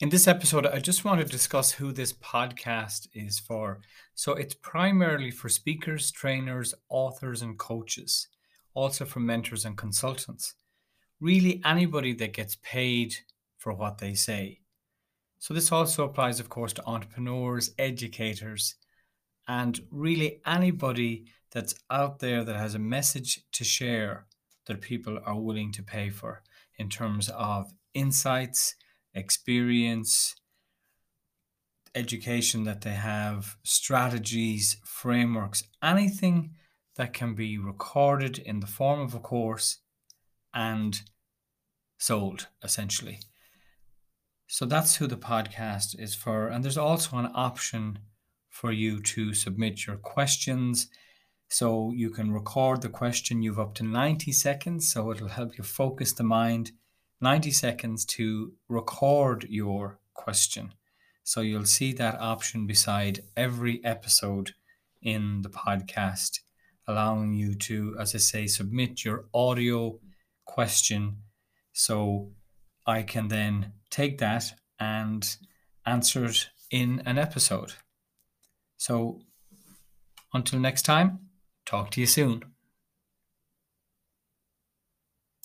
In this episode, I just want to discuss who this podcast is for. So, it's primarily for speakers, trainers, authors, and coaches, also for mentors and consultants. Really, anybody that gets paid for what they say. So, this also applies, of course, to entrepreneurs, educators, and really anybody that's out there that has a message to share that people are willing to pay for in terms of insights experience, education that they have, strategies, frameworks, anything that can be recorded in the form of a course and sold essentially. So that's who the podcast is for. And there's also an option for you to submit your questions. So you can record the question. You've up to 90 seconds. So it'll help you focus the mind 90 seconds to record your question. So you'll see that option beside every episode in the podcast, allowing you to, as I say, submit your audio question. So I can then take that and answer it in an episode. So until next time, talk to you soon.